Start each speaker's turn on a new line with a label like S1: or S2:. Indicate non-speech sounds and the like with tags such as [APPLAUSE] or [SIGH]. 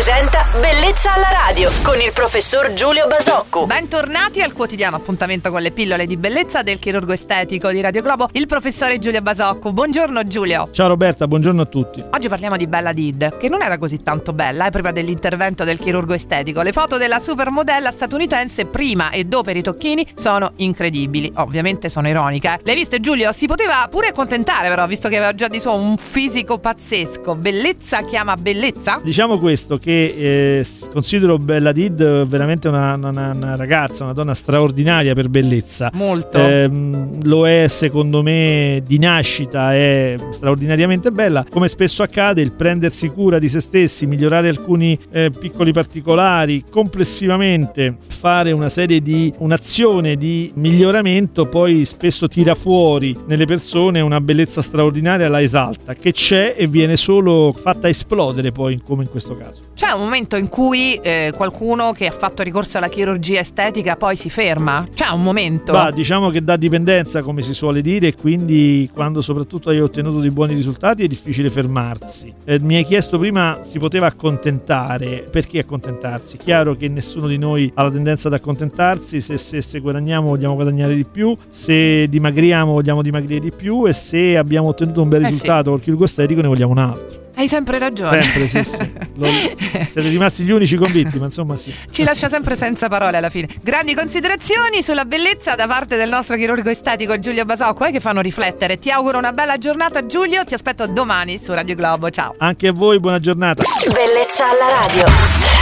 S1: presenta Bellezza alla radio con il professor Giulio Basocco.
S2: Bentornati al quotidiano appuntamento con le pillole di bellezza del chirurgo estetico di Radio Globo, il professore Giulio Basocco. Buongiorno Giulio.
S3: Ciao Roberta, buongiorno a tutti.
S2: Oggi parliamo di Bella Did, che non era così tanto bella eh, prima dell'intervento del chirurgo estetico. Le foto della supermodella statunitense prima e dopo i ritocchini sono incredibili. Ovviamente sono ironica. Eh. Le viste Giulio? Si poteva pure accontentare però, visto che aveva già di suo un fisico pazzesco. Bellezza chiama bellezza?
S3: Diciamo questo, che eh, considero Bella Did veramente una, una, una, ragazza, una donna straordinaria per bellezza.
S2: Molto.
S3: Eh, lo è secondo me di nascita, è straordinariamente bella. Come spesso accade, il prendersi cura di se stessi, migliorare alcuni eh, piccoli particolari, complessivamente fare una serie di un'azione di miglioramento poi spesso tira fuori nelle persone una bellezza straordinaria, la esalta, che c'è e viene solo fatta esplodere poi come in questo caso.
S2: C'è un momento in cui eh, qualcuno che ha fatto ricorso alla chirurgia estetica poi si ferma? C'è un momento?
S3: Bah, diciamo che dà dipendenza come si suole dire e quindi quando soprattutto hai ottenuto dei buoni risultati è difficile fermarsi. Eh, mi hai chiesto prima si poteva accontentare, perché accontentarsi? Chiaro che nessuno di noi ha la tendenza ad accontentarsi, se, se, se guadagniamo vogliamo guadagnare di più, se dimagriamo vogliamo dimagrire di più e se abbiamo ottenuto un bel risultato eh sì. col chirurgo estetico ne vogliamo un altro.
S2: Hai sempre ragione.
S3: Sempre, sì, sì. Lo, [LAUGHS] siete rimasti gli unici convinti, ma insomma sì.
S2: Ci lascia sempre senza parole alla fine. Grandi considerazioni sulla bellezza da parte del nostro chirurgo estetico Giulio Basocco eh, che fanno riflettere. Ti auguro una bella giornata Giulio, ti aspetto domani su Radio Globo. Ciao.
S3: Anche a voi buona giornata.
S1: Bellezza alla radio.